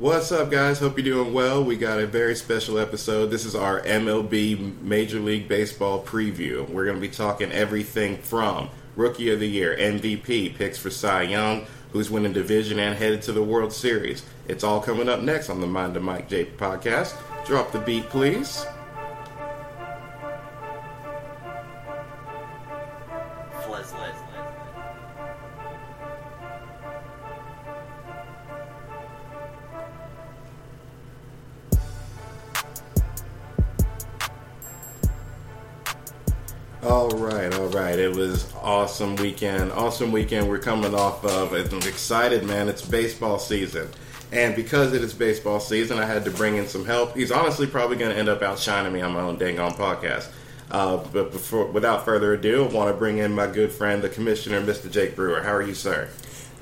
What's up, guys? Hope you're doing well. We got a very special episode. This is our MLB Major League Baseball preview. We're going to be talking everything from Rookie of the Year, MVP, picks for Cy Young, who's winning division and headed to the World Series. It's all coming up next on the Mind of Mike J podcast. Drop the beat, please. Awesome weekend. Awesome weekend. We're coming off of. I'm excited, man. It's baseball season, and because it is baseball season, I had to bring in some help. He's honestly probably going to end up outshining me on my own dang on podcast. Uh, but before, without further ado, I want to bring in my good friend, the commissioner, Mr. Jake Brewer. How are you, sir?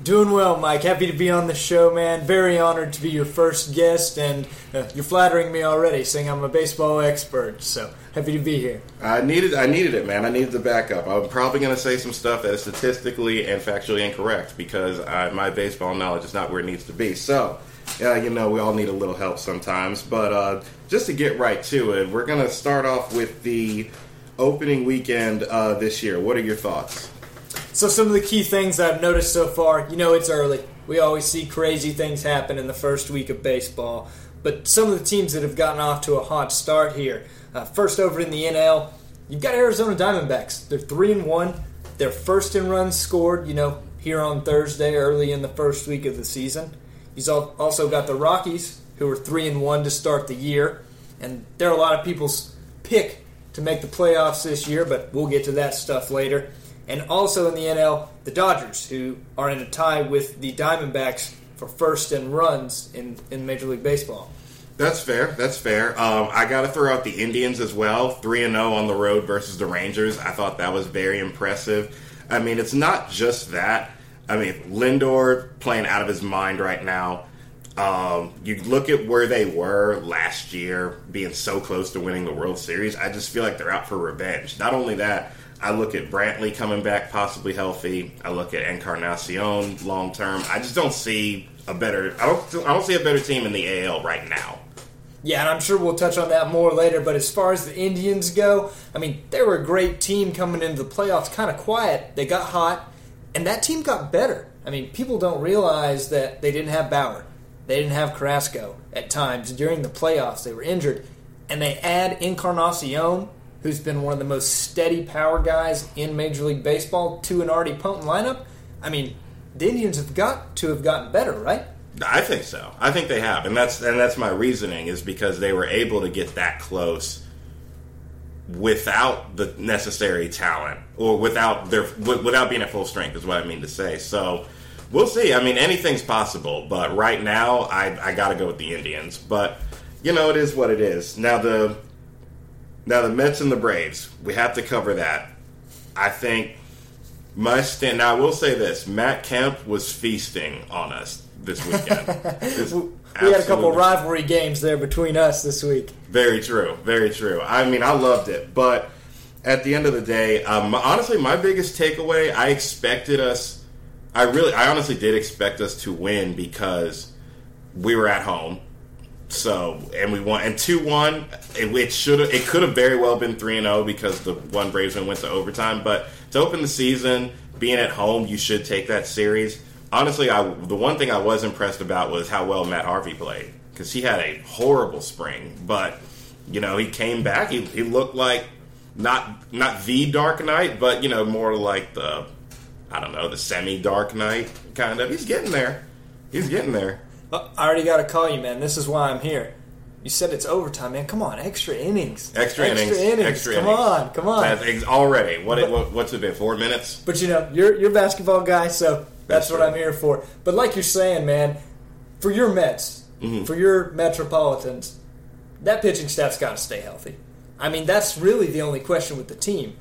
Doing well, Mike. Happy to be on the show, man. Very honored to be your first guest, and uh, you're flattering me already, saying I'm a baseball expert. So happy to be here. I needed, I needed it, man. I needed the backup. I'm probably going to say some stuff that is statistically and factually incorrect because I, my baseball knowledge is not where it needs to be. So, you know, we all need a little help sometimes. But uh, just to get right to it, we're going to start off with the opening weekend uh, this year. What are your thoughts? So some of the key things I've noticed so far, you know, it's early. We always see crazy things happen in the first week of baseball. But some of the teams that have gotten off to a hot start here. Uh, first over in the NL, you've got Arizona Diamondbacks. They're three and one. They're first in runs scored. You know, here on Thursday, early in the first week of the season. He's also got the Rockies, who are three and one to start the year, and they're a lot of people's pick to make the playoffs this year. But we'll get to that stuff later and also in the NL, the Dodgers, who are in a tie with the Diamondbacks for first in runs in, in Major League Baseball. That's fair. That's fair. Um, I got to throw out the Indians as well. Three and zero on the road versus the Rangers. I thought that was very impressive. I mean, it's not just that. I mean, Lindor playing out of his mind right now. Um, you look at where they were last year, being so close to winning the World Series. I just feel like they're out for revenge. Not only that, I look at Brantley coming back possibly healthy. I look at Encarnacion long term. I just don't see a better. I don't. I don't see a better team in the AL right now. Yeah, and I'm sure we'll touch on that more later. But as far as the Indians go, I mean, they were a great team coming into the playoffs. Kind of quiet. They got hot, and that team got better. I mean, people don't realize that they didn't have Bauer, they didn't have Carrasco at times during the playoffs. They were injured, and they add Encarnacion who's been one of the most steady power guys in Major League Baseball, to an already potent lineup. I mean, the Indians have got to have gotten better, right? I think so. I think they have, and that's and that's my reasoning is because they were able to get that close without the necessary talent or without their without being at full strength is what I mean to say. So we'll see. I mean, anything's possible, but right now I I got to go with the Indians. But you know, it is what it is. Now the now the Mets and the Braves, we have to cover that. I think my stand. Now I will say this: Matt Kemp was feasting on us this weekend. we had a couple rivalry games there between us this week. Very true. Very true. I mean, I loved it, but at the end of the day, um, honestly, my biggest takeaway, I expected us. I really, I honestly did expect us to win because we were at home so and we won and two one. It, it should it could have very well been three and zero oh because the one Braves went to overtime. But to open the season, being at home, you should take that series. Honestly, I the one thing I was impressed about was how well Matt Harvey played because he had a horrible spring, but you know he came back. He, he looked like not not the Dark Knight, but you know more like the I don't know the semi Dark Knight kind of. He's getting there. He's getting there. Oh, I already got to call you, man. This is why I'm here. You said it's overtime, man. Come on, extra innings. Extra, innings. extra innings. Innings. Extra come innings. on, come on. That's already. What, but, what, what's it been? Four minutes. But you know, you're you're a basketball guy, so that's, that's what. I'm here for. But like you're saying, man, for your Mets, mm-hmm. for your Metropolitans, that pitching staff's got to stay healthy. I mean, that's really the only question with the team.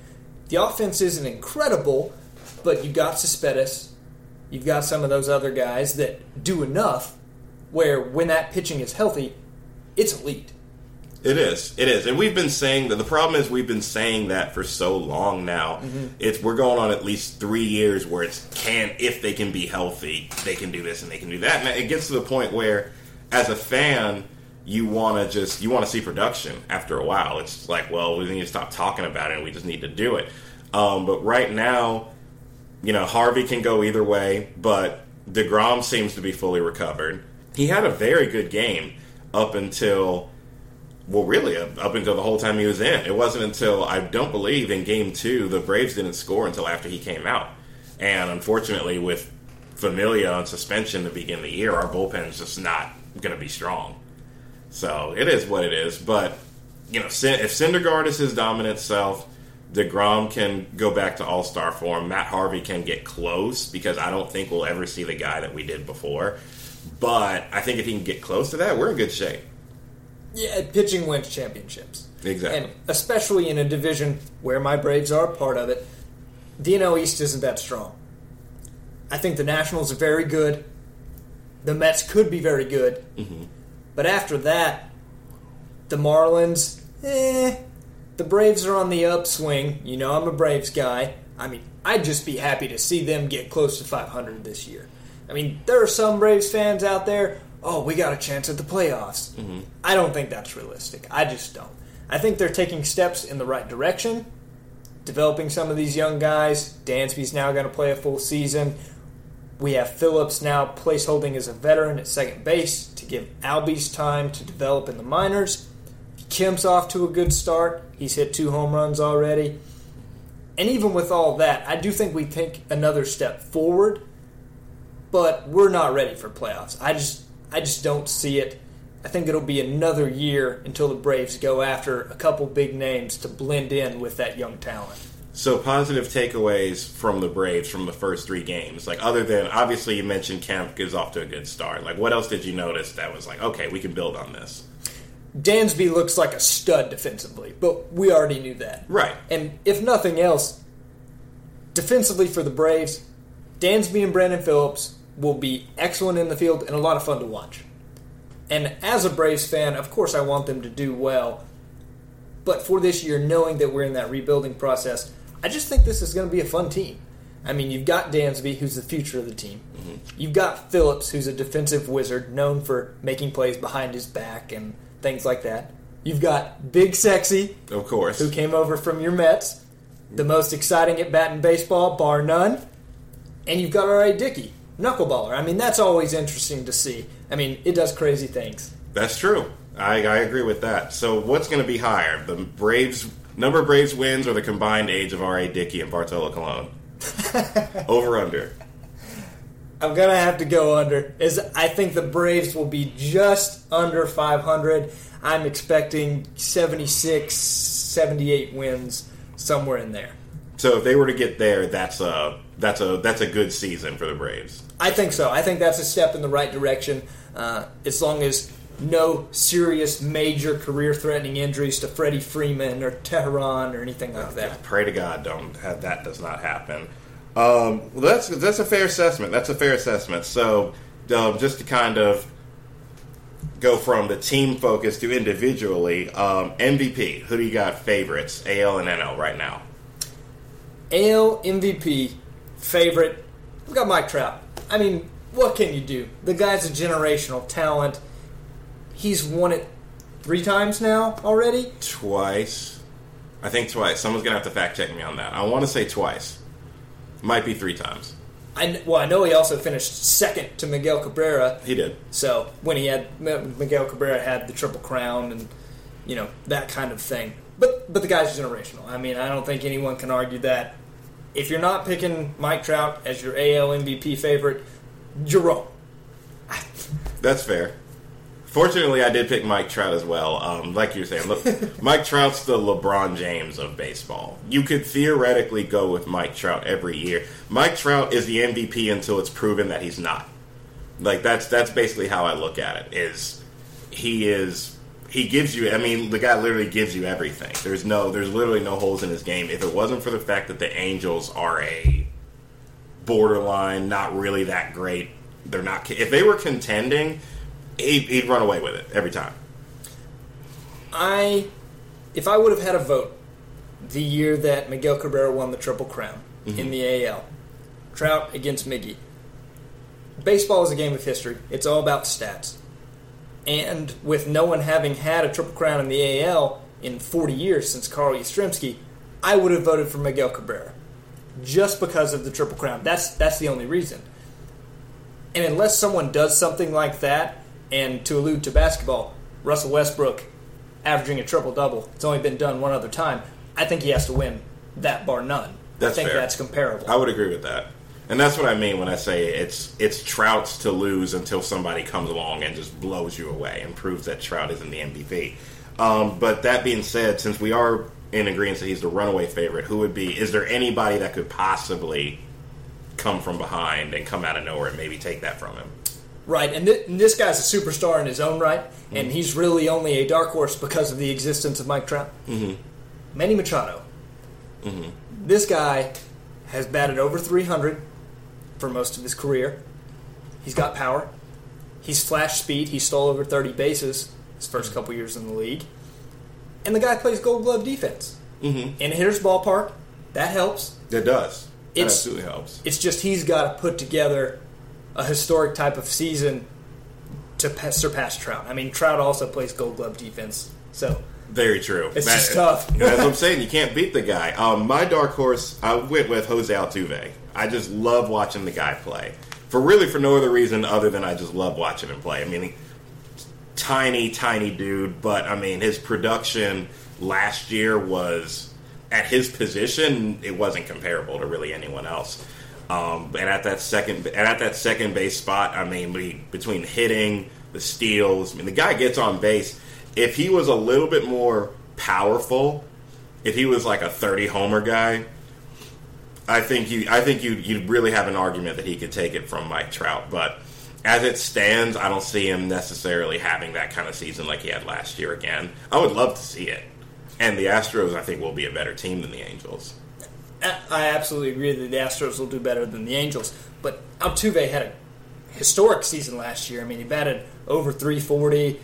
The offense isn't incredible, but you've got Cespedes, you've got some of those other guys that do enough where when that pitching is healthy, it's elite. It is. It is. And we've been saying that the problem is we've been saying that for so long now. Mm-hmm. It's we're going on at least 3 years where it's can if they can be healthy, they can do this and they can do that. And it gets to the point where as a fan, you want to just you want to see production after a while. It's like, well, we need to stop talking about it. and We just need to do it. Um, but right now, you know, Harvey can go either way. But Degrom seems to be fully recovered. He had a very good game up until well, really, up until the whole time he was in. It wasn't until I don't believe in Game Two the Braves didn't score until after he came out. And unfortunately, with Familia on suspension to begin the year, our bullpen is just not going to be strong. So it is what it is. But you know, if Syndergaard is his dominant self, Degrom can go back to All Star form. Matt Harvey can get close because I don't think we'll ever see the guy that we did before. But I think if he can get close to that, we're in good shape. Yeah, pitching wins championships. Exactly. And especially in a division where my Braves are a part of it, the NL East isn't that strong. I think the Nationals are very good. The Mets could be very good. Mm-hmm. But after that, the Marlins, eh. The Braves are on the upswing. You know, I'm a Braves guy. I mean, I'd just be happy to see them get close to 500 this year. I mean, there are some Braves fans out there, oh, we got a chance at the playoffs. Mm-hmm. I don't think that's realistic. I just don't. I think they're taking steps in the right direction developing some of these young guys. Dansby's now going to play a full season. We have Phillips now placeholding as a veteran at second base to give Albies time to develop in the minors. Kemp's off to a good start. He's hit two home runs already. And even with all that, I do think we take another step forward, but we're not ready for playoffs. I just I just don't see it. I think it'll be another year until the Braves go after a couple big names to blend in with that young talent. So positive takeaways from the Braves from the first three games, like other than obviously you mentioned Kemp gives off to a good start. Like what else did you notice that was like okay we can build on this? Dansby looks like a stud defensively, but we already knew that. Right. And if nothing else, defensively for the Braves, Dansby and Brandon Phillips will be excellent in the field and a lot of fun to watch. And as a Braves fan, of course, I want them to do well. But for this year, knowing that we're in that rebuilding process, I just think this is going to be a fun team. I mean, you've got Dansby, who's the future of the team. Mm-hmm. You've got Phillips, who's a defensive wizard, known for making plays behind his back and things like that. You've got Big Sexy, of course, who came over from your Mets, the most exciting at bat in baseball, bar none. And you've got R.A. Dickey, knuckleballer. I mean, that's always interesting to see. I mean, it does crazy things. That's true. I, I agree with that. So, what's going to be higher, the Braves number of Braves wins or the combined age of R.A. Dickey and Bartolo Colon? Over under. I'm gonna have to go under. Is I think the Braves will be just under 500. I'm expecting 76, 78 wins somewhere in there. So if they were to get there, that's a that's a that's a good season for the Braves. I think so. I think that's a step in the right direction. Uh, as long as no serious major career threatening injuries to Freddie Freeman or Teheran or anything like that. Pray to God don't have, that does not happen. Um, well, that's that's a fair assessment. That's a fair assessment. So um, just to kind of go from the team focus to individually, um, MVP. Who do you got favorites? AL and NL right now. AL MVP favorite. We got Mike Trout. I mean, what can you do? The guy's a generational talent. He's won it three times now already. Twice, I think twice. Someone's gonna have to fact check me on that. I want to say twice. Might be three times. I, well, I know he also finished second to Miguel Cabrera. He did. So when he had Miguel Cabrera had the triple crown and you know that kind of thing. But but the guy's generational. I mean, I don't think anyone can argue that. If you're not picking Mike Trout as your AL MVP favorite, you're wrong. That's fair. Fortunately, I did pick Mike Trout as well. Um, like you were saying, look, Mike Trout's the LeBron James of baseball. You could theoretically go with Mike Trout every year. Mike Trout is the MVP until it's proven that he's not. Like that's that's basically how I look at it. Is he is he gives you? I mean, the guy literally gives you everything. There's no, there's literally no holes in his game. If it wasn't for the fact that the Angels are a borderline, not really that great, they're not. If they were contending he'd, he'd run away with it every time. I, if I would have had a vote the year that Miguel Cabrera won the Triple Crown mm-hmm. in the AL, Trout against Miggy. Baseball is a game of history. It's all about stats. And with no one having had a Triple Crown in the AL in 40 years since Carl Yastrzemski, I would have voted for Miguel Cabrera just because of the Triple Crown. That's that's the only reason. And unless someone does something like that, and to allude to basketball, Russell Westbrook averaging a triple double, it's only been done one other time. I think he has to win that bar none. That's I think fair. that's comparable. I would agree with that. And that's what I mean when I say it's it's Trout's to lose until somebody comes along and just blows you away and proves that Trout isn't the MVP. Um, but that being said, since we are in agreement that he's the runaway favorite, who would be? Is there anybody that could possibly come from behind and come out of nowhere and maybe take that from him? Right, and, th- and this guy's a superstar in his own right, and he's really only a dark horse because of the existence of Mike Trout. Mm-hmm. Manny Machado. This guy has batted over 300 for most of his career. He's got power. He's flash speed. He stole over 30 bases his first couple years in the league. And the guy plays gold glove defense. Mm-hmm. In a hitter's ballpark, that helps. It does. That It's- absolutely helps. It's just he's got to put together a historic type of season to pa- surpass Trout. I mean, Trout also plays Gold Glove defense, so Very true. It's just tough. That's what I'm saying. You can't beat the guy. Um, my dark horse, I went with Jose Altuve. I just love watching the guy play. For really for no other reason other than I just love watching him play. I mean, he, tiny, tiny dude, but I mean, his production last year was at his position. It wasn't comparable to really anyone else. Um, and at that second, and at that second base spot, I mean, we, between hitting the steals, I mean, the guy gets on base. If he was a little bit more powerful, if he was like a thirty homer guy, I think you, I think you, you'd really have an argument that he could take it from Mike Trout. But as it stands, I don't see him necessarily having that kind of season like he had last year again. I would love to see it, and the Astros, I think, will be a better team than the Angels. I I absolutely agree that the Astros will do better than the Angels. But Altuve had a historic season last year. I mean, he batted over 340.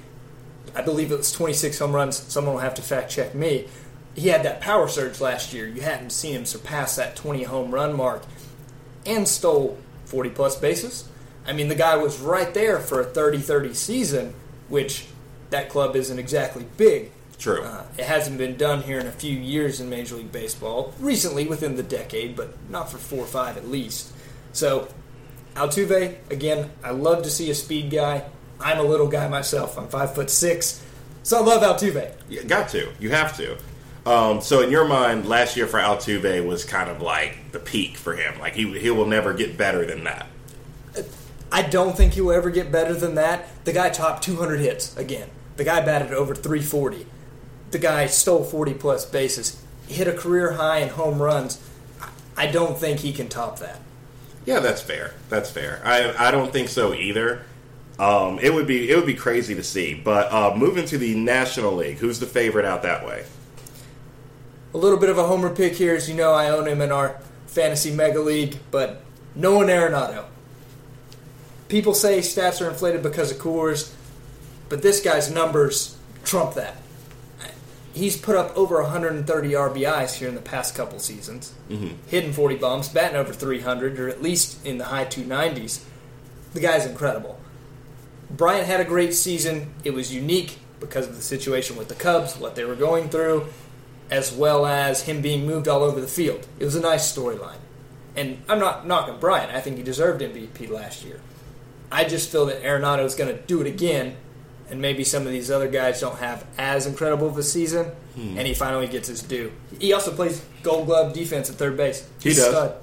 I believe it was 26 home runs. Someone will have to fact check me. He had that power surge last year. You hadn't seen him surpass that 20 home run mark and stole 40 plus bases. I mean, the guy was right there for a 30 30 season, which that club isn't exactly big. True. Uh, it hasn't been done here in a few years in Major League Baseball. Recently, within the decade, but not for four or five at least. So, Altuve, again, I love to see a speed guy. I'm a little guy myself. I'm five foot six, so I love Altuve. You got to. You have to. Um, so in your mind, last year for Altuve was kind of like the peak for him. Like he he will never get better than that. I don't think he will ever get better than that. The guy topped 200 hits again. The guy batted over 340. The guy stole 40 plus bases. Hit a career high in home runs. I don't think he can top that. Yeah, that's fair. That's fair. I I don't think so either. Um, it would be it would be crazy to see. But uh, moving to the National League, who's the favorite out that way? A little bit of a homer pick here, as you know, I own him in our fantasy mega league, but Nolan Arenado. People say stats are inflated because of Coors, but this guy's numbers trump that. He's put up over 130 RBIs here in the past couple seasons, mm-hmm. hitting 40 bombs, batting over 300, or at least in the high 290s. The guy's incredible. Bryant had a great season. It was unique because of the situation with the Cubs, what they were going through, as well as him being moved all over the field. It was a nice storyline. And I'm not knocking Bryant. I think he deserved MVP last year. I just feel that Arenado is going to do it again, and maybe some of these other guys don't have as incredible of a season, Hmm. and he finally gets his due. He also plays Gold Glove defense at third base. He He's does. stud.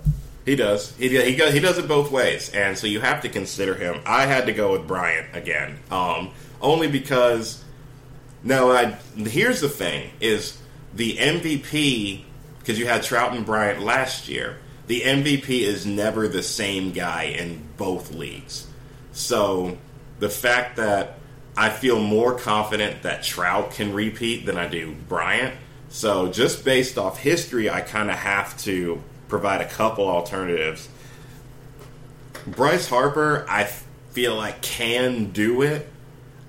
He does. He he does, he does it both ways, and so you have to consider him. I had to go with Bryant again, um, only because. No, I. Here's the thing: is the MVP because you had Trout and Bryant last year. The MVP is never the same guy in both leagues. So the fact that I feel more confident that Trout can repeat than I do Bryant. So just based off history, I kind of have to provide a couple alternatives. Bryce Harper, I feel like can do it.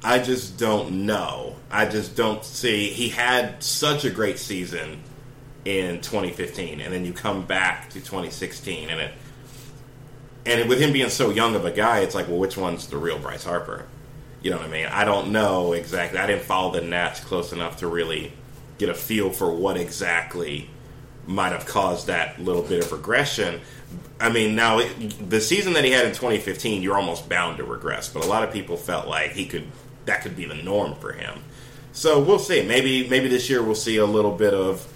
I just don't know. I just don't see. He had such a great season in 2015, and then you come back to 2016, and it and with him being so young of a guy, it's like, well, which one's the real Bryce Harper? You know what I mean? I don't know exactly. I didn't follow the Nats close enough to really get a feel for what exactly might have caused that little bit of regression. I mean, now the season that he had in 2015, you're almost bound to regress, but a lot of people felt like he could that could be the norm for him. So we'll see. Maybe maybe this year we'll see a little bit of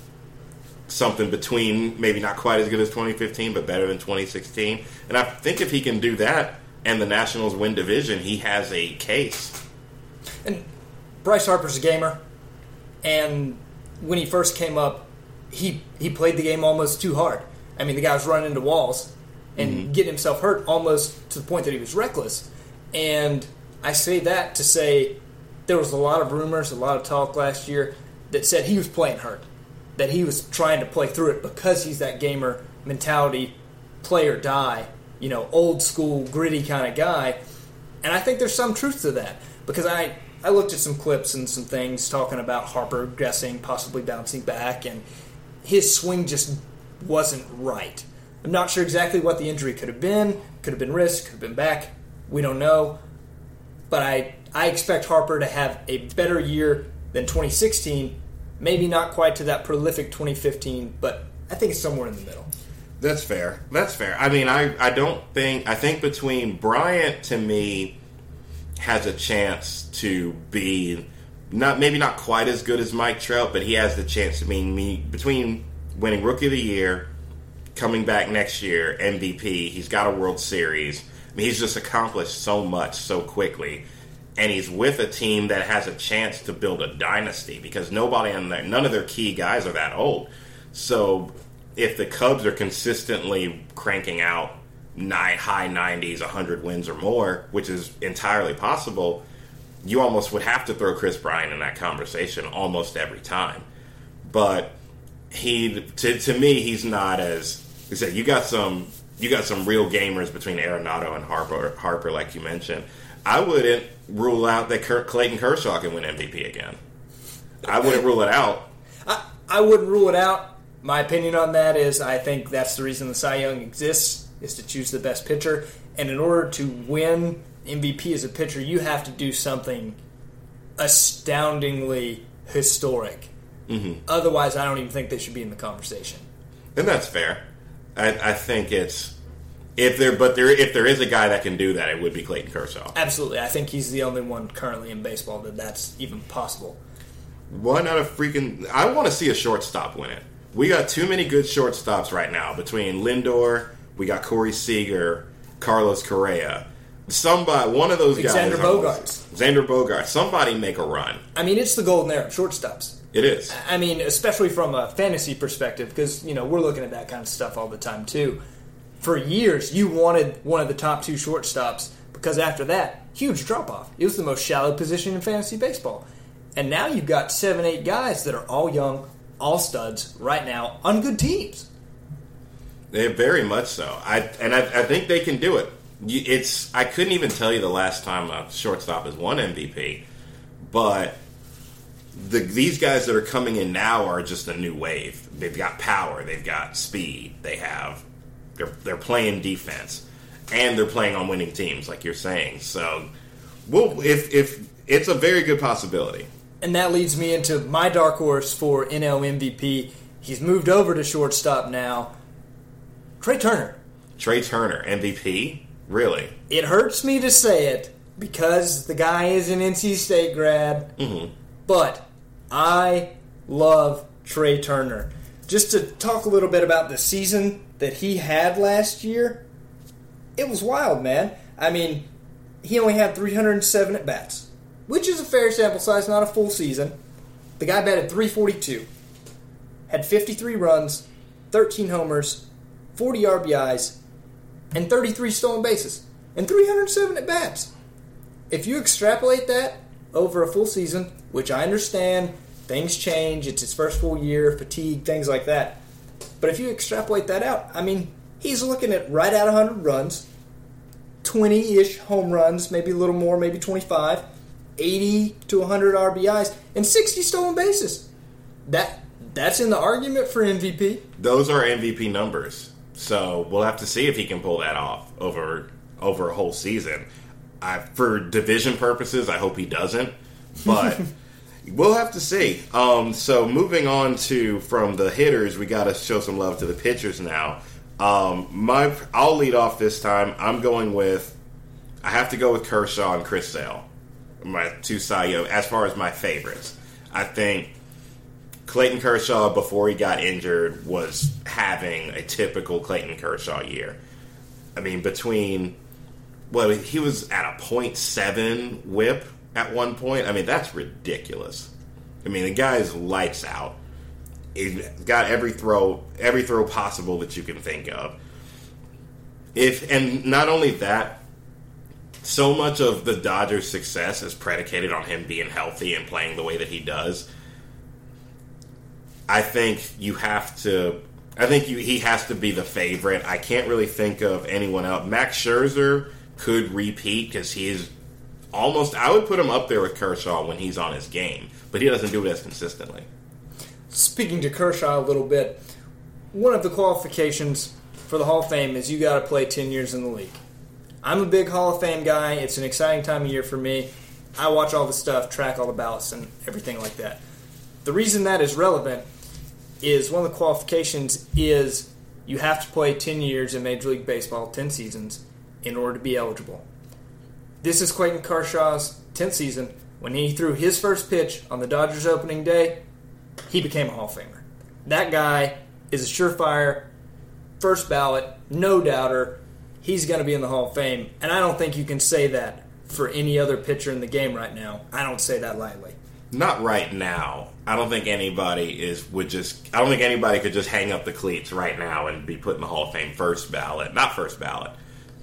something between maybe not quite as good as 2015, but better than 2016. And I think if he can do that and the Nationals win division, he has a case. And Bryce Harper's a gamer, and when he first came up, he he played the game almost too hard. I mean, the guy was running into walls and mm-hmm. getting himself hurt almost to the point that he was reckless. And I say that to say there was a lot of rumors, a lot of talk last year that said he was playing hurt, that he was trying to play through it because he's that gamer mentality, play or die, you know, old school, gritty kind of guy. And I think there's some truth to that because I, I looked at some clips and some things talking about Harper guessing, possibly bouncing back, and his swing just wasn't right. I'm not sure exactly what the injury could have been. Could have been wrist, could have been back. We don't know. But I, I expect Harper to have a better year than 2016. Maybe not quite to that prolific 2015, but I think it's somewhere in the middle. That's fair. That's fair. I mean, I, I don't think I think between Bryant to me has a chance to be not maybe not quite as good as Mike Trout, but he has the chance to be me between winning Rookie of the Year, coming back next year, MVP. He's got a World Series. I mean, he's just accomplished so much so quickly, and he's with a team that has a chance to build a dynasty because nobody on there, none of their key guys are that old. So if the Cubs are consistently cranking out nine, high 90s, 100 wins or more, which is entirely possible, you almost would have to throw Kris Bryant in that conversation almost every time. But he, to, to me, he's not as. He said, you got some. You got some real gamers between Arenado and Harper, Harper, like you mentioned. I wouldn't rule out that Clayton Kershaw can win MVP again. I wouldn't rule it out. I, I wouldn't rule it out my opinion on that is I think that's the reason the Cy Young exists is to choose the best pitcher. And in order to win MVP as a pitcher, you have to do something astoundingly historic. Mm-hmm. Otherwise, I don't even think they should be in the conversation. And that's fair. I, I think it's if there, but there, if there is a guy that can do that, it would be Clayton Kershaw. Absolutely, I think he's the only one currently in baseball that that's even possible. Why not a freaking? I want to see a shortstop win it we got too many good shortstops right now between Lindor, we got Corey Seager, Carlos Correa. Somebody, one of those guys, Xander Bogaerts. Xander Bogaerts. Somebody make a run. I mean, it's the golden era of shortstops. It is. I mean, especially from a fantasy perspective, because you know we're looking at that kind of stuff all the time too. For years, you wanted one of the top two shortstops because after that, huge drop off. It was the most shallow position in fantasy baseball, and now you've got seven, eight guys that are all young, all studs right now on good teams. They very much so. I and I, I, think they can do it. It's I couldn't even tell you the last time a shortstop has won MVP, but the, these guys that are coming in now are just a new wave. They've got power, they've got speed, they have they're they're playing defense, and they're playing on winning teams, like you're saying. So, well, if if it's a very good possibility and that leads me into my dark horse for NL MVP. He's moved over to shortstop now. Trea Turner. Trea Turner, MVP? Really? It hurts me to say it because the guy is an NC State grad, mm-hmm. but I love Trea Turner. Just to talk a little bit about the season that he had last year, it was wild, man. I mean, he only had 307 at bats which is a fair sample size, not a full season. The guy batted 342, had 53 runs, 13 homers, 40 RBIs, and 33 stolen bases, and 307 at bats. If you extrapolate that over a full season, which I understand, things change, it's his first full year, fatigue, things like that. But if you extrapolate that out, I mean, he's looking at right at 100 runs, 20 ish home runs, maybe a little more, maybe 25 80 to 100 RBIs and 60 stolen bases. That that's in the argument for MVP. Those are MVP numbers. So we'll have to see if he can pull that off over over a whole season. I, for division purposes, I hope he doesn't. But we'll have to see. Um, so moving on to from the hitters, we got to show some love to the pitchers now. Um, my I'll lead off this time. I'm going with I have to go with Kershaw and Chris Sale. My two Cy Young as far as my favorites. I think Clayton Kershaw before he got injured was having a typical Clayton Kershaw year. I mean, between well, he was at a .7 WHIP at one point. I mean, that's ridiculous. I mean, the guy's lights out. He's got every throw, every throw possible that you can think of. If and not only that, so much of the Dodgers' success is predicated on him being healthy and playing the way that he does. I think you have to. I think you, he has to be the favorite. I can't really think of anyone else. Max Scherzer could repeat because he is almost. I would put him up there with Kershaw when he's on his game, but he doesn't do it as consistently. Speaking to Kershaw a little bit, one of the qualifications for the Hall of Fame is you got to play ten years in the league. I'm a big Hall of Fame guy. It's an exciting time of year for me. I watch all the stuff, track all the ballots, and everything like that. The reason that is relevant is one of the qualifications is you have to play 10 years in Major League Baseball, 10 seasons, in order to be eligible. This is Clayton Kershaw's 10th season. When he threw his first pitch on the Dodgers opening day, he became a Hall of Famer. That guy is a surefire first ballot, no doubter. He's going to be in the Hall of Fame. And I don't think you can say that for any other pitcher in the game right now. I don't say that lightly. Not right now. I don't think anybody is would just. I don't think anybody could just hang up the cleats right now and be put in the Hall of Fame first ballot. Not first ballot,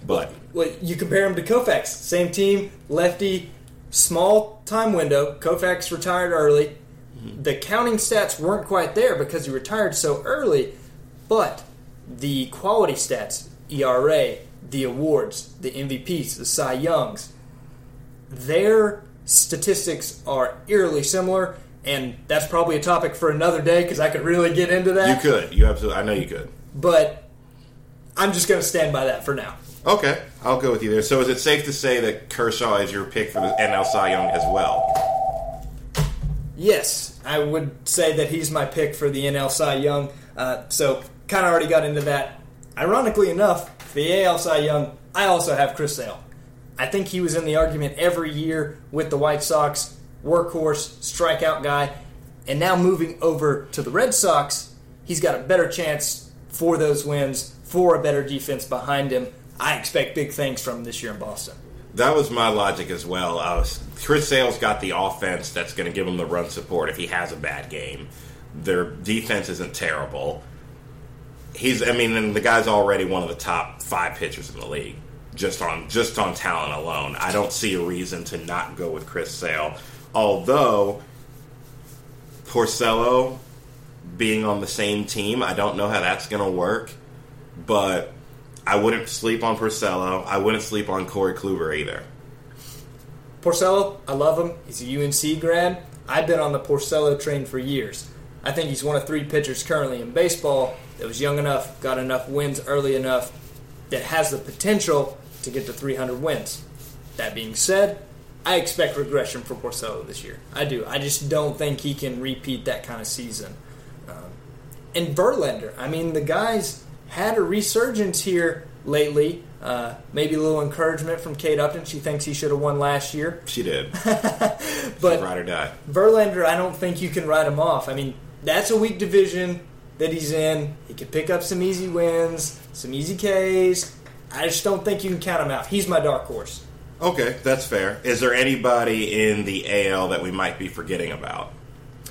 but well, you compare him to Koufax, same team, lefty, small time window. Koufax retired early. Mm-hmm. The counting stats weren't quite there because he retired so early, but the quality stats, ERA, the awards, the MVPs, the Cy Youngs, their statistics are eerily similar, and that's probably a topic for another day because I could really get into that. you could. You absolutely. I know you could. But I'm just going to stand by that for now. Okay, I'll go with you there. So, is it safe to say that Kershaw is your pick for the NL Cy Young as well? Yes, I would say that he's my pick for the NL Cy Young. Uh, so, kind of already got into that. Ironically enough, the AL Cy Young, I also have Chris Sale. I think he was in the argument every year with the White Sox, workhorse, strikeout guy, and now moving over to the Red Sox, he's got a better chance for those wins, for a better defense behind him. I expect big things from this year in Boston. That was my logic as well. Was, Chris Sale's got the offense that's going to give him the run support if he has a bad game. Their defense isn't terrible. He's, I mean, and the guy's already one of the top five pitchers in the league just on just on talent alone. I don't see a reason to not go with Chris Sale. Although Porcello being on the same team, I don't know how that's going to work. But I wouldn't sleep on Porcello. I wouldn't sleep on Corey Kluber either. Porcello, I love him. He's a UNC grad. I've been on the Porcello train for years. I think he's one of three pitchers currently in baseball that was young enough, got enough wins early enough, that has the potential to get to 300 wins. That being said, I expect regression for Porcello this year. I do. I just don't think he can repeat that kind of season. Um, and Verlander, I mean, the guy's had a resurgence here lately. Uh, maybe a little encouragement from Kate Upton. She thinks he should have won last year. She did. but ride or die. Verlander, I don't think you can write him off. I mean, that's a weak division that he's in. He could pick up some easy wins, some easy Ks. I just don't think you can count him out. He's my dark horse. Okay, that's fair. Is there anybody in the AL that we might be forgetting about?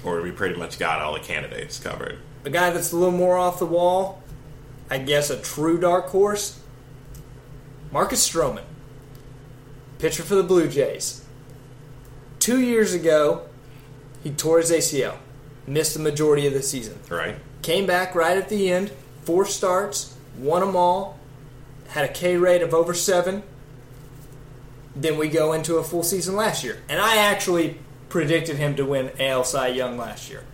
Or we pretty much got all the candidates covered? A guy that's a little more off the wall, I guess a true dark horse, Marcus Stroman, pitcher for the Blue Jays. Two years ago, he tore his ACL, missed the majority of the season. Right. Came back right at the end, four starts, won them all, had a K rate of over seven. Then we go into a full season last year. And I actually predicted him to win AL Cy Young last year.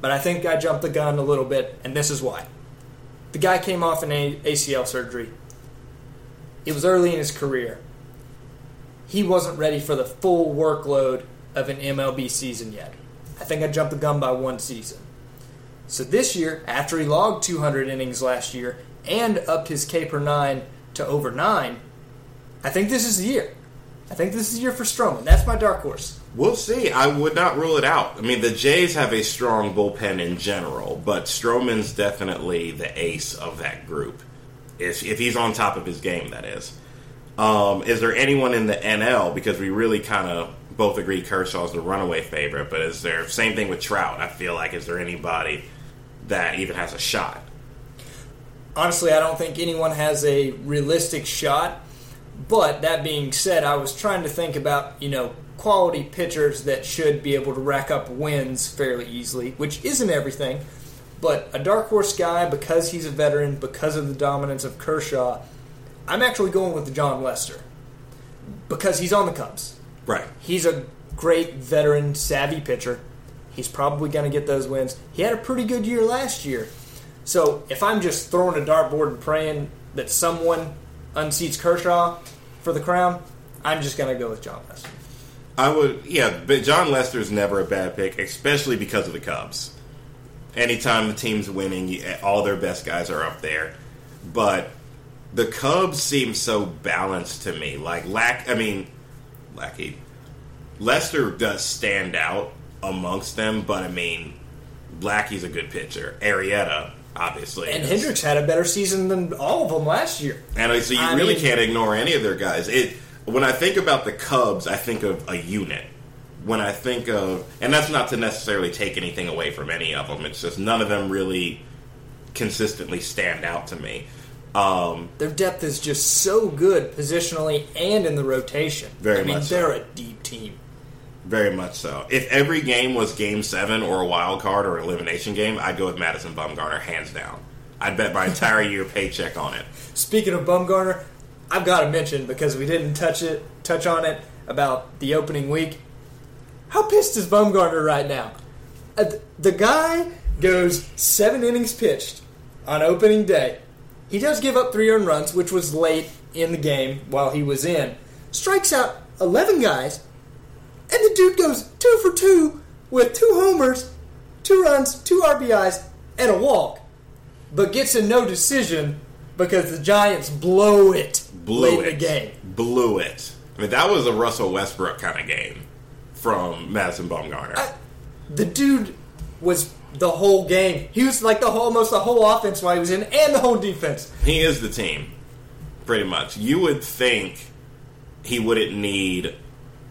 But I think I jumped the gun a little bit, and this is why. The guy came off an ACL surgery. It was early in his career. he wasn't ready for the full workload of an MLB season yet. I think I jumped the gun by one season. So this year, after he logged 200 innings last year and upped his K per nine to over nine, I think this is the year. I think this is the year for Stroman. That's my dark horse. We'll see. I would not rule it out. I mean, the Jays have a strong bullpen in general, but Stroman's definitely the ace of that group. If, if he's on top of his game, that is. Um, is there anyone in the NL? Because we really kind of both agree Kershaw's the runaway favorite, but is there same thing with Trout? I feel like is there anybody that even has a shot? Honestly, I don't think anyone has a realistic shot. But that being said, I was trying to think about, you know, quality pitchers that should be able to rack up wins fairly easily, which isn't everything. But a dark horse guy, because he's a veteran, because of the dominance of Kershaw, I'm actually going with Jon Lester. Because he's on the Cubs. Right. He's a great veteran, savvy pitcher. He's probably going to get those wins. He had a pretty good year last year. So if I'm just throwing a dartboard and praying that someone unseats Kershaw for the crown, I'm just going to go with Jon Lester. I would, yeah, but Jon Lester's never a bad pick, especially because of the Cubs. Anytime the team's winning, eh, all their best guys are up there. But the Cubs seem so balanced to me. Like Lack, I mean, Lackey, Lester does stand out amongst them, but I mean, Lackey's a good pitcher. Arrieta, obviously, And is. Hendricks had a better season than all of them last year. And uh, so you I really mean- can't ignore any of their guys. It when I think about the Cubs, I think of a unit. When I think of, and that's not to necessarily take anything away from any of them. It's just none of them really consistently stand out to me. Um, Their depth is just so good positionally and in the rotation. Very I mean, much so. they're a deep team. very much so. If every game was Game Seven or a wild card or an elimination game, I'd go with Madison Bumgarner hands down. I'd bet my entire year paycheck on it. Speaking of Bumgarner, I've got to mention because we didn't touch it, touch on it about the opening week. How pissed is Bumgarner right now? Uh, The guy goes seven innings pitched on opening day. He does give up three earned runs, which was late in the game while he was in. Strikes out eleven guys, and the dude goes two for two with two homers, two runs, two RBIs, and a walk but gets a no decision because the Giants blow it Blew late it. in the game. Blew it. I mean, that was a Russell Westbrook kind of game from Madison Bumgarner. I- the dude was the whole game. He was like the whole, almost the whole offense while he was in, and the whole defense. He is the team, pretty much. You would think he wouldn't need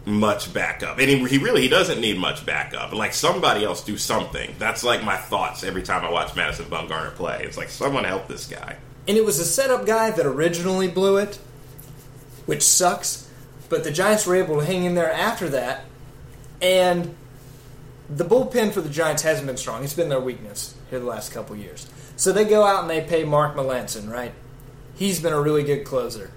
much backup, and he, he really he doesn't need much backup. Like somebody else do something. That's like my thoughts every time I watch Madison Bumgarner play. It's like someone help this guy. And it was a setup guy that originally blew it, which sucks. But the Giants were able to hang in there after that, and the bullpen for the Giants hasn't been strong. It's been their weakness here the last couple years. So they go out and they pay Mark Melancon, right? He's been a really good closer.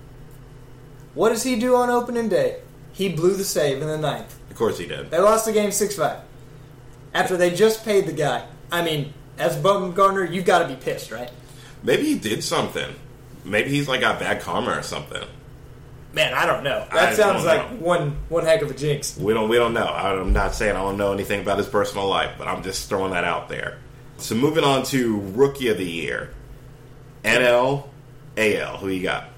What does he do on opening day? He blew the save in the ninth. Of course he did. They lost the game 6 5. After they just paid the guy. I mean, as Bumgarner, you've got to be pissed, right? Maybe he did something. Maybe he's like got bad karma or something. Man, I don't know. I That sounds like know. one one heck of a jinx. We don't we don't know. I'm not saying I don't know anything about his personal life, but I'm just throwing that out there. So moving on to rookie of the year, NL, AL. Who you got?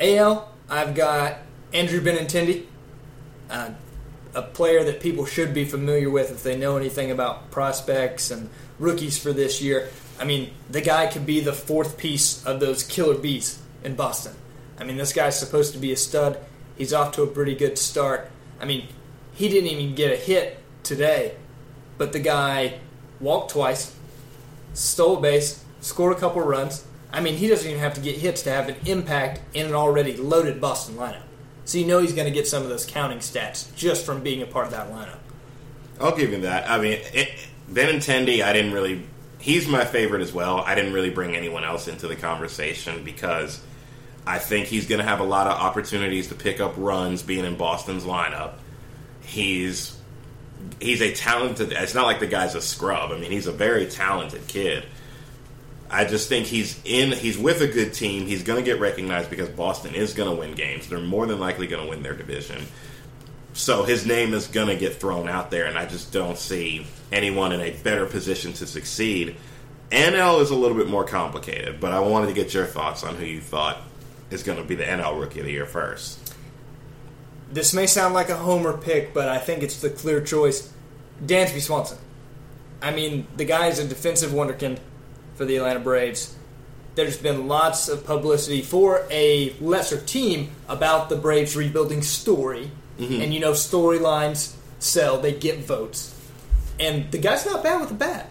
AL, I've got Andrew Benintendi, uh, a player that people should be familiar with if they know anything about prospects and rookies for this year. I mean, the guy could be the fourth piece of those killer bees in Boston. I mean, this guy's supposed to be a stud. He's off to a pretty good start. I mean, he didn't even get a hit today, but the guy walked twice, stole a base, scored a couple runs. I mean, he doesn't even have to get hits to have an impact in an already loaded Boston lineup. So you know he's going to get some of those counting stats just from being a part of that lineup. I'll give him that. I mean, it, Benintendi, I didn't really. He's my favorite as well. I didn't really bring anyone else into the conversation because I think he's going to have a lot of opportunities to pick up runs being in Boston's lineup. He's he's a talented. It's not like the guy's a scrub. I mean, he's a very talented kid. I just think he's in. He's with a good team. He's going to get recognized because Boston is going to win games. They're more than likely going to win their division. So his name is going to get thrown out there, and I just don't see anyone in a better position to succeed. NL is a little bit more complicated, but I wanted to get your thoughts on who you thought is going to be the NL Rookie of the Year first. This may sound like a homer pick, but I think it's the clear choice. Dansby Swanson. I mean, the guy is a defensive wonderkind for the Atlanta Braves. There's been lots of publicity for a lesser team about the Braves rebuilding story. Mm-hmm. And you know, storylines sell, they get votes. And the guy's not bad with a bat.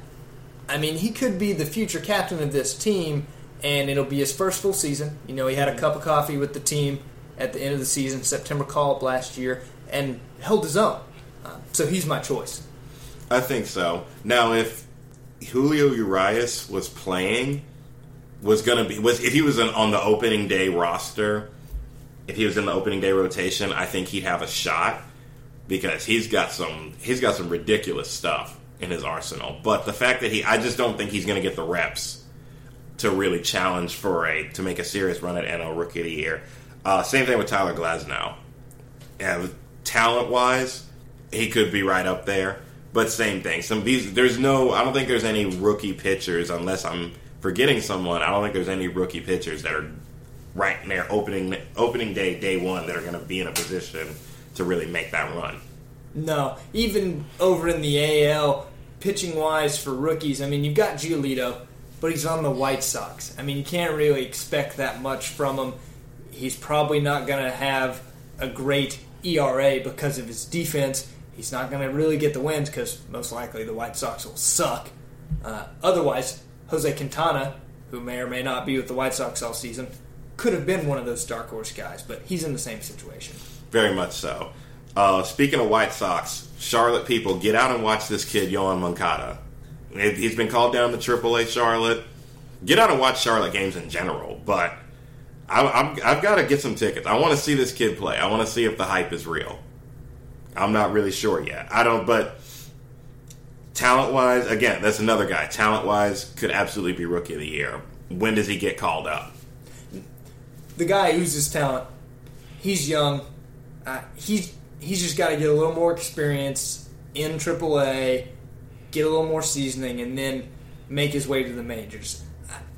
I mean, he could be the future captain of this team, and it'll be his first full season. You know, he had a cup of coffee with the team at the end of the season, September call up last year, and held his own. Uh, so he's my choice. I think so. Now, if Julio Urias was playing, was going to be was if he was on the opening day roster, if he was in the opening day rotation, I think he'd have a shot because he's got some he's got some ridiculous stuff in his arsenal. But the fact that he, I just don't think he's going to get the reps to really challenge for a to make a serious run at NL Rookie of the Year. Uh, same thing with Tyler Glasnow. And talent wise, he could be right up there. But same thing. Some these there's no I don't think there's any rookie pitchers unless I'm forgetting someone. I don't think there's any rookie pitchers that are right in their opening opening day day one that are going to be in a position to really make that run. No, even over in the AL, pitching wise for rookies, I mean you've got Giolito, but he's on the White Sox. I mean you can't really expect that much from him. He's probably not going to have a great ERA because of his defense He's not going to really get the wins because most likely the White Sox will suck. Uh, otherwise, Jose Quintana, who may or may not be with the White Sox all season, could have been one of those dark horse guys, but he's in the same situation. Very much so. Uh, speaking of White Sox, Charlotte people, get out and watch this kid, Yoan Moncada. He's been called down to AAA Charlotte. Get out and watch Charlotte games in general, but I, have got to get some tickets. I want to see this kid play. I want to see if the hype is real. I'm not really sure yet. I don't, but talent wise, again, that's another guy. Talent wise, could absolutely be rookie of the year. When does he get called up? The guy oozes talent. He's young. Uh, he's he's just got to get a little more experience in AAA, get a little more seasoning, and then make his way to the majors.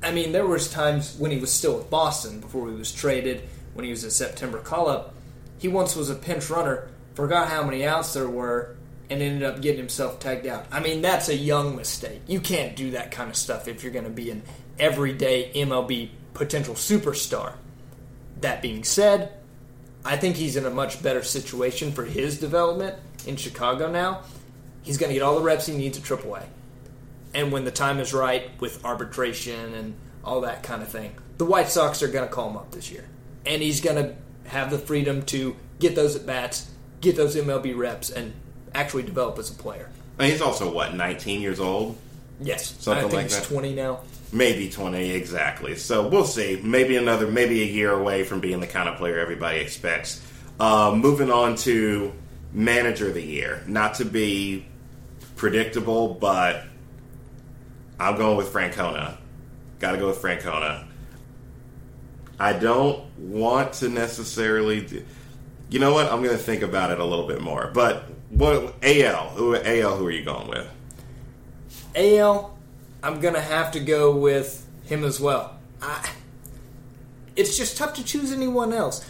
I mean, there was times when he was still with Boston before he was traded. When he was a September call up, he once was a pinch runner forgot how many outs there were, and ended up getting himself tagged out. I mean, that's a young mistake. You can't do that kind of stuff if you're going to be an everyday MLB potential superstar. That being said, I think he's in a much better situation for his development in Chicago now. He's going to get all the reps he needs at AAA. And when the time is right with arbitration and all that kind of thing, the White Sox are going to call him up this year. And he's going to have the freedom to get those at bats get those MLB reps and actually develop as a player. And he's also what 19 years old. Yes, something I think like he's that. 20 now. Maybe 20 exactly. So we'll see. Maybe another, maybe a year away from being the kind of player everybody expects. Uh, moving on to manager of the year. Not to be predictable, but I'm going with Francona. Got to go with Francona. I don't want to necessarily. Do, you know what? I'm going to think about it a little bit more. But what AL? Who AL? Who are you going with? AL. I'm to have to go with him as well. I, it's just tough to choose anyone else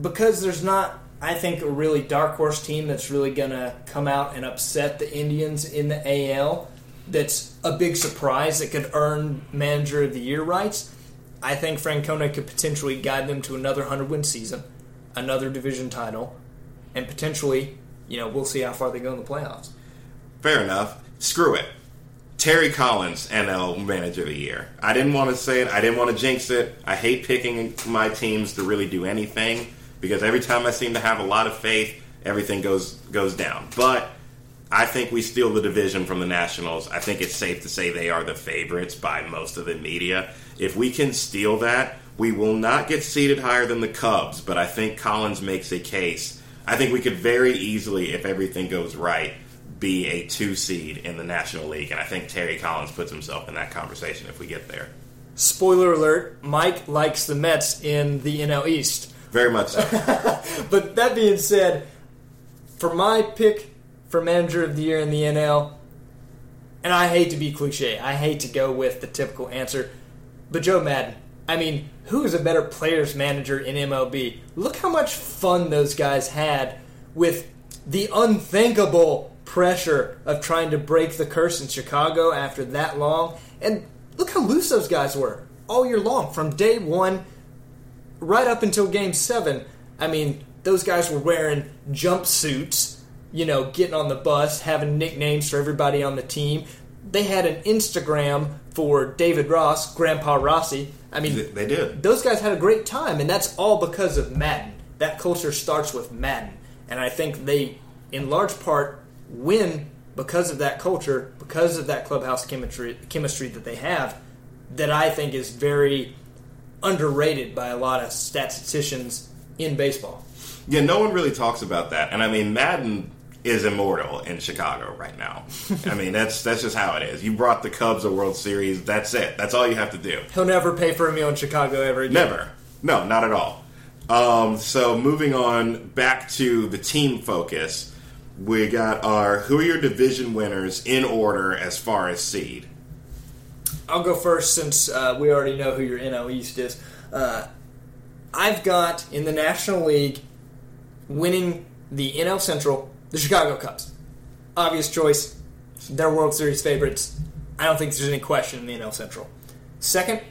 because there's not. I think a really dark horse team that's really to come out and upset the Indians in the AL. That's a big surprise that could earn Manager of the Year rights. I think Francona could potentially guide them to another 100 win season another division title, and potentially, you know, we'll see how far they go in the playoffs. Fair enough. Screw it. Terry Collins, NL Manager of the Year. I didn't want to say it. I didn't want to jinx it. I hate picking my teams to really do anything because every time I seem to have a lot of faith, everything goes goes down. But I think we steal the division from the Nationals. I think it's safe to say they are the favorites by most of the media. If we can steal that, we will not get seated higher than the Cubs, but I think Collins makes a case. I think we could very easily, if everything goes right, be a two seed in the National League, and I think Terry Collins puts himself in that conversation if we get there. Spoiler alert: Mike likes the Mets in the NL East. Very much so. But that being said, for my pick for manager of the year in the NL, and I hate to be cliche, I hate to go with the typical answer, but Joe Maddon. I mean, who is a better players manager in MLB? Look how much fun those guys had with the unthinkable pressure of trying to break the curse in Chicago after that long. And look how loose those guys were all year long, from day one right up until game seven. I mean, those guys were wearing jumpsuits, you know, getting on the bus, having nicknames for everybody on the team. They had an Instagram for David Ross, Grandpa Rossy. I mean, they did. those guys had a great time, and that's all because of Maddon. That culture starts with Maddon, and I think they, in large part, win because of that culture, because of that clubhouse chemistry, chemistry that they have. That I think is very underrated by a lot of statisticians in baseball. Yeah, no one really talks about that. And I mean, Maddon is immortal in Chicago right now. I mean, that's that's just how it is. You brought the Cubs a World Series. That's it. That's all you have to do. He'll never pay for a meal in Chicago ever again. Never. No, not at all. Um, so moving on back to the team focus, we got our who are your division winners in order as far as seed. I'll go first since uh, we already know who your NL East is. Uh, I've got in the National League winning the NL Central, the Chicago Cubs. Obvious choice. They're World Series favorites. I don't think there's any question in the NL Central. Second,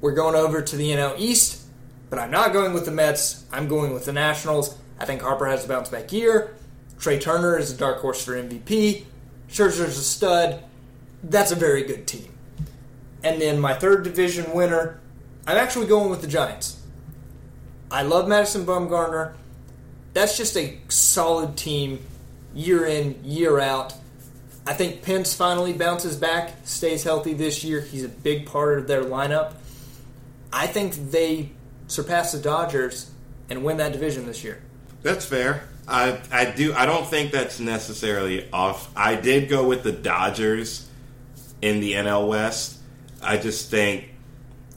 we're going over to the NL East, but I'm not going with the Mets. I'm going with the Nationals. I think Harper has a bounce back year. Trea Turner is a dark horse for MVP. Scherzer's a stud. That's a very good team. And then my third division winner, I'm actually going with the Giants. I love Madison Bumgarner. That's just a solid team year in, year out. I think Pence finally bounces back, stays healthy this year. He's a big part of their lineup. I think they surpass the Dodgers and win that division this year. That's fair. I I do. I don't think that's necessarily off. I did go with the Dodgers in the NL West. I just think.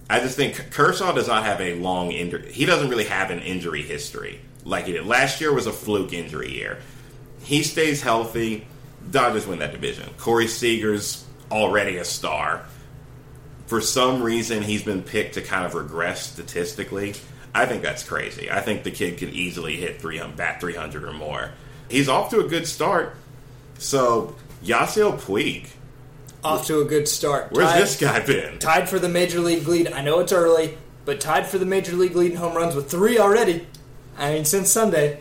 I just think Kershaw does not have a long injury. He doesn't really have an injury history like he did. Last year was a fluke injury year. He stays healthy. Dodgers win that division. Corey Seager's already a star. For some reason, he's been picked to kind of regress statistically. I think that's crazy. I think the kid could easily hit 300, bat 300 or more. He's off to a good start. So, Yasiel Puig, Off to a good start. where's Tied- this guy been? Tied for the major league lead. I know it's early, but tied for the major league lead in home runs with three already. I mean, since Sunday.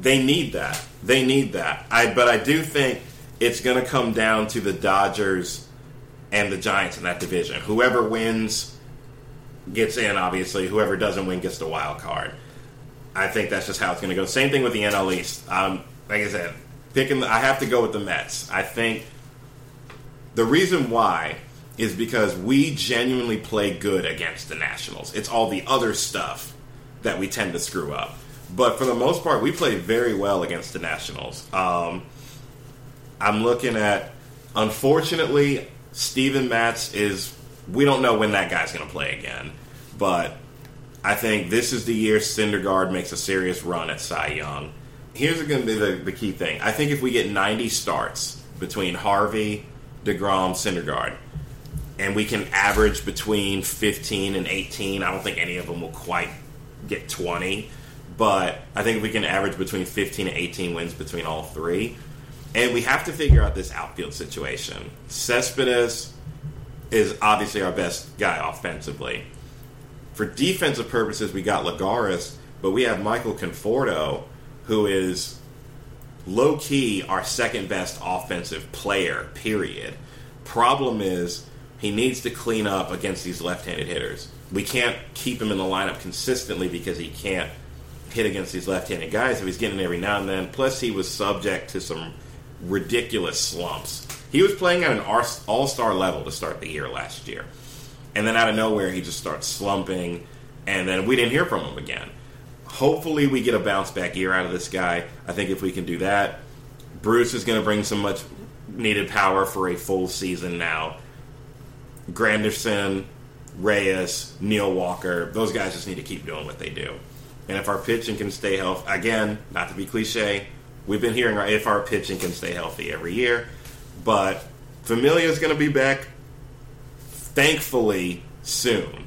They need that. They need that. I but I do think it's going to come down to the Dodgers and the Giants in that division. Whoever wins gets in. Obviously, whoever doesn't win gets the wild card. I think that's just how it's going to go. Same thing with the NL East. Um, like I said, picking. The, I have to go with the Mets. I think the reason why is because we genuinely play good against the Nationals. It's all the other stuff that we tend to screw up. But for the most part, we play very well against the Nationals. Um, I'm looking at, unfortunately, Steven Matz is. We don't know when that guy's going to play again, but I think this is the year Syndergaard makes a serious run at Cy Young. Here's going to be the, the key thing. I think if we get 90 starts between Harvey, DeGrom, Syndergaard, and we can average between 15 and 18, I don't think any of them will quite get 20, but I think we can average between 15 and 18 wins between all three, and we have to figure out this outfield situation. Cespedes is obviously our best guy offensively. For defensive purposes, we got Lagares, but we have Michael Conforto, who is low key our second best offensive player, period. Problem is, he needs to clean up against these left handed hitters. We can't keep him in the lineup consistently because he can't hit against these left handed guys if he's getting every now and then. Plus, he was subject to some ridiculous slumps. He was playing at an all star level to start the year last year. And then out of nowhere, he just starts slumping, and then we didn't hear from him again. Hopefully, we get a bounce back year out of this guy. I think if we can do that, Bruce is going to bring some much needed power for a full season now. Granderson, Reyes, Neil Walker, those guys just need to keep doing what they do. And if our pitching can stay healthy, again, not to be cliche, we've been hearing if our pitching can stay healthy every year, but Familia is going to be back, thankfully, soon.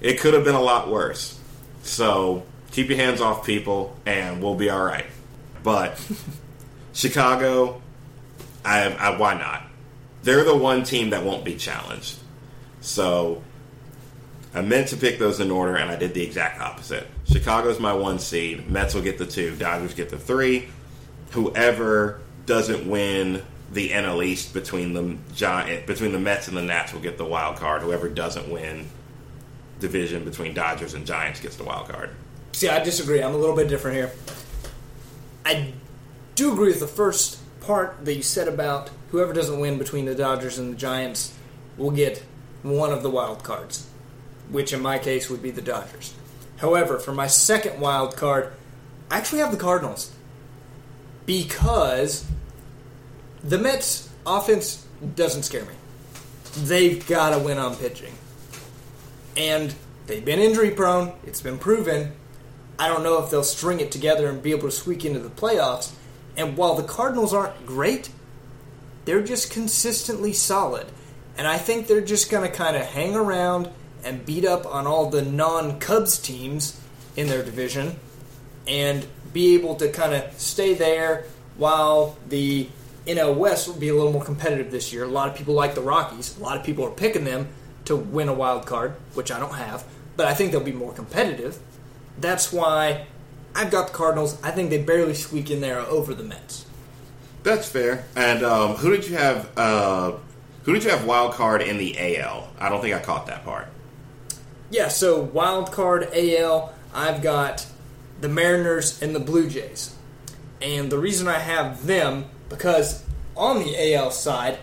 it could have been a lot worse. So keep your hands off people, and we'll be all right. But Chicago, I, I, why not? They're the one team that won't be challenged. So I meant to pick those in order, and I did the exact opposite. Chicago's my one seed. Mets will get the two. Dodgers get the three. Whoever doesn't win the NL East between the giant between the Mets and the Nats will get the wild card. Whoever doesn't win division between Dodgers and Giants gets the wild card. See, I disagree. I'm a little bit different here. I do agree with the first part that you said about whoever doesn't win between the Dodgers and the Giants will get one of the wild cards, which in my case would be the Dodgers. However, for my second wild card, I actually have the Cardinals because the Mets offense doesn't scare me. They've got to win on pitching. And they've been injury prone, it's been proven. I don't know if they'll string it together and be able to squeak into the playoffs. And while the Cardinals aren't great, they're just consistently solid. And I think they're just going to kind of hang around and beat up on all the non Cubs teams in their division and be able to kind of stay there while the NL West will be a little more competitive this year. A lot of people like the Rockies. A lot of people are picking them to win a wild card, which I don't have, but I think they'll be more competitive. That's why I've got the Cardinals. I think they barely squeak in there over the Mets. That's fair. And um, who did you have? Uh, who did you have wild card in the AL? I don't think I caught that part. Yeah, so wild card AL, I've got the Mariners and the Blue Jays. And the reason I have them because on the AL side,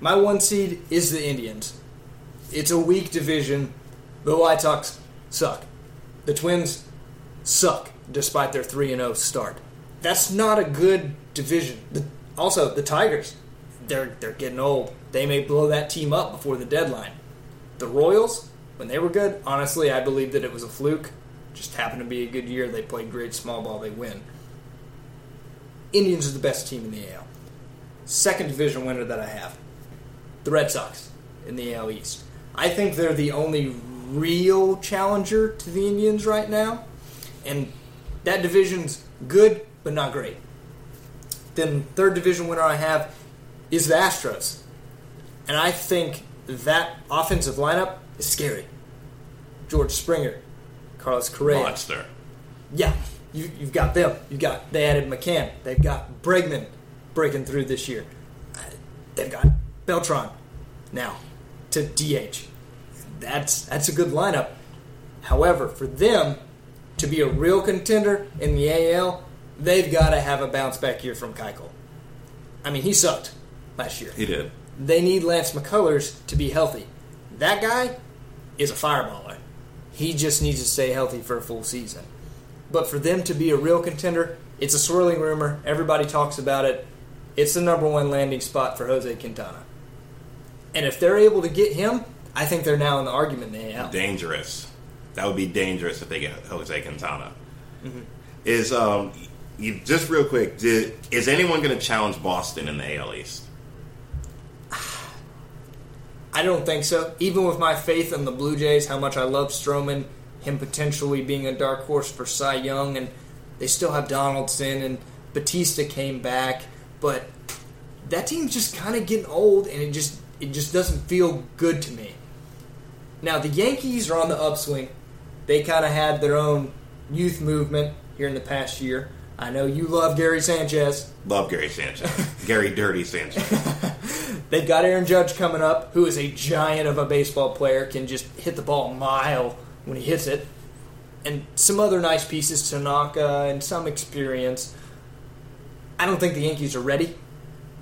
my one seed is the Indians. It's a weak division. The White Sox suck. The Twins suck despite their 3 0 start. That's not a good division. The, also, the Tigers, they're, they're getting old. They may blow that team up before the deadline. The Royals, when they were good, honestly, I believe that it was a fluke. Just happened to be a good year. They played great small ball, they win. Indians are the best team in the AL. Second division winner that I have, the Red Sox in the AL East. I think they're the only real challenger to the Indians right now, and that division's good but not great. Then third division winner I have is the Astros, and I think that offensive lineup is scary. George Springer, Carlos Correa, monster. Yeah, you, have got them. You've got they added McCann. They've got Bregman breaking through this year. Uh, they've got Beltran now to DH. That's that's a good lineup. However, for them to be a real contender in the AL, they've got to have a bounce back year from Keuchel. I mean, he sucked last year. He did. They need Lance McCullers to be healthy. That guy is a fireballer. He just needs to stay healthy for a full season. But for them to be a real contender, it's a swirling rumor. Everybody talks about it. It's the number one landing spot for Jose Quintana. And if they're able to get him, I think they're now in the argument in the AL. Dangerous. That would be dangerous if they get Jose Quintana. Mm-hmm. Is um, you, just real quick? Did, is anyone going to challenge Boston in the AL East? I don't think so. Even with my faith in the Blue Jays, how much I love Stroman, him potentially being a dark horse for Cy Young, and they still have Donaldson and Bautista came back, but that team's just kind of getting old, and it just it just doesn't feel good to me. Now the Yankees are on the upswing. They kind of had their own youth movement here in the past year. I know you love Gary Sanchez. Love Gary Sanchez. Gary Dirty Sanchez. They've got Aaron Judge coming up, who is a giant of a baseball player, can just hit the ball a mile when he hits it, and some other nice pieces, Tanaka and some experience. I don't think the Yankees are ready,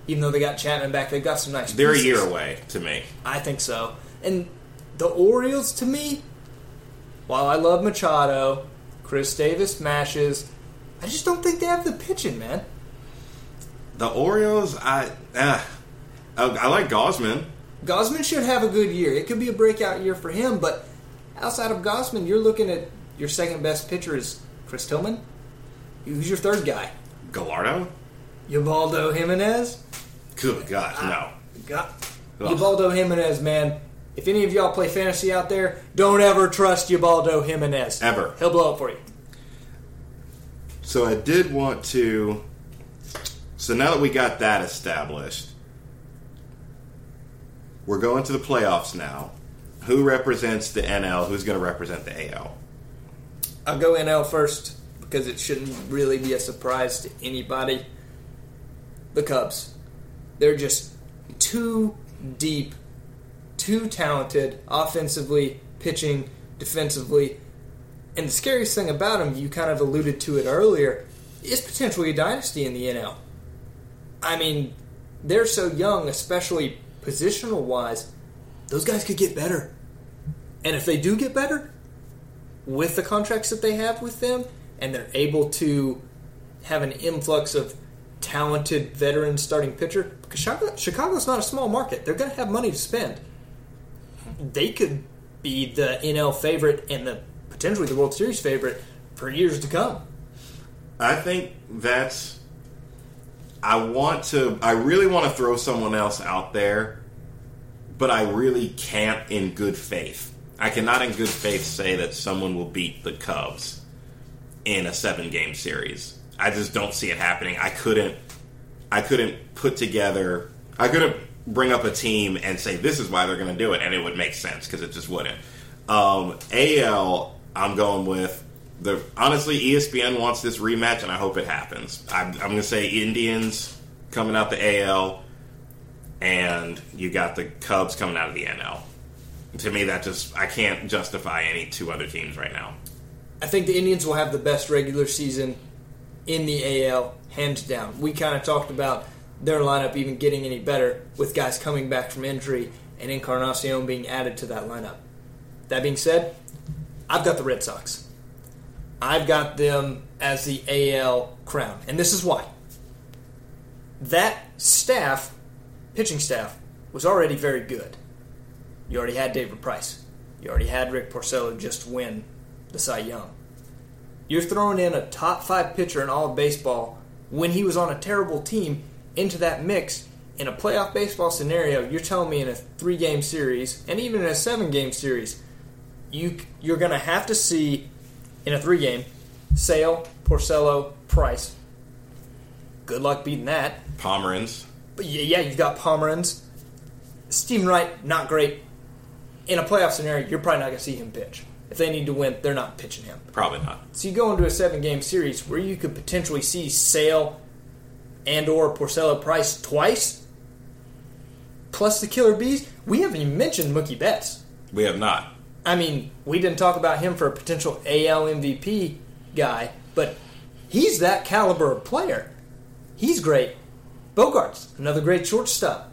even though they got Chapman back. They've got some nice. They're pieces. a year away to me. I think so. And the Orioles, to me, while I love Machado, Chris Davis mashes, I just don't think they have the pitching, man. The Orioles, I uh, I, I like Gausman. Gausman should have a good year. It could be a breakout year for him, but outside of Gausman, you're looking at your second best pitcher is Chris Tillman. Who's your third guy? Gallardo? Ubaldo Jimenez? Good God, no. God. Ugh. Ubaldo Jimenez, man. If any of y'all play fantasy out there, don't ever trust Ubaldo Jimenez. Ever. He'll blow up for you. So I did want to. So now that we got that established, we're going to the playoffs now. Who represents the NL? Who's going to represent the AL? I'll go NL first because it shouldn't really be a surprise to anybody. The Cubs. They're just too deep, too talented, offensively, pitching, defensively. And the scariest thing about them, you kind of alluded to it earlier, is potentially a dynasty in the NL. I mean, they're so young, especially positional wise, those guys could get better. And if they do get better, with the contracts that they have with them, and they're able to have an influx of talented veteran starting pitcher, because Chicago, Chicago's not a small market. They're going to have money to spend. They could be the NL favorite and the potentially the World Series favorite for years to come. I think that's. I want to. I really want to throw someone else out there, but I really can't in good faith. I cannot in good faith say that someone will beat the Cubs in a seven game series. I just don't see it happening. I couldn't. I couldn't put together. I couldn't bring up a team and say this is why they're going to do it, and it would make sense because it just wouldn't. Um, AL, I'm going with the. Honestly, ESPN wants this rematch, and I hope it happens. I'm, I'm going to say Indians coming out the AL, and you got the Cubs coming out of the NL. To me, that just I can't justify any two other teams right now. I think the Indians will have the best regular season in the AL, hands down. We kind of talked about their lineup even getting any better with guys coming back from injury and Encarnacion being added to that lineup. That being said, I've got the Red Sox. I've got them as the AL crown. And this is why. That staff, pitching staff, was already very good. You already had David Price. You already had Rick Porcello just win the Cy Young. You're throwing in a top five pitcher in all of baseball when he was on a terrible team into that mix in a playoff baseball scenario. You're telling me in a three game series and even in a seven game series, you you're going to have to see in a three game Sale, Porcello, Price. Good luck beating that. Pomeranz, But yeah, yeah, you've got Pomeranz. Steven Wright, not great. In a playoff scenario, you're probably not going to see him pitch. If they need to win, they're not pitching him. probably not. So you go into a seven game series where you could potentially see Sale and or Porcello Price twice, plus the Killer Bees. We haven't even mentioned Mookie Betts. We have not. I mean, we didn't talk about him for a potential AL MVP guy, but he's that caliber of player. He's great. Bogaerts, another great shortstop.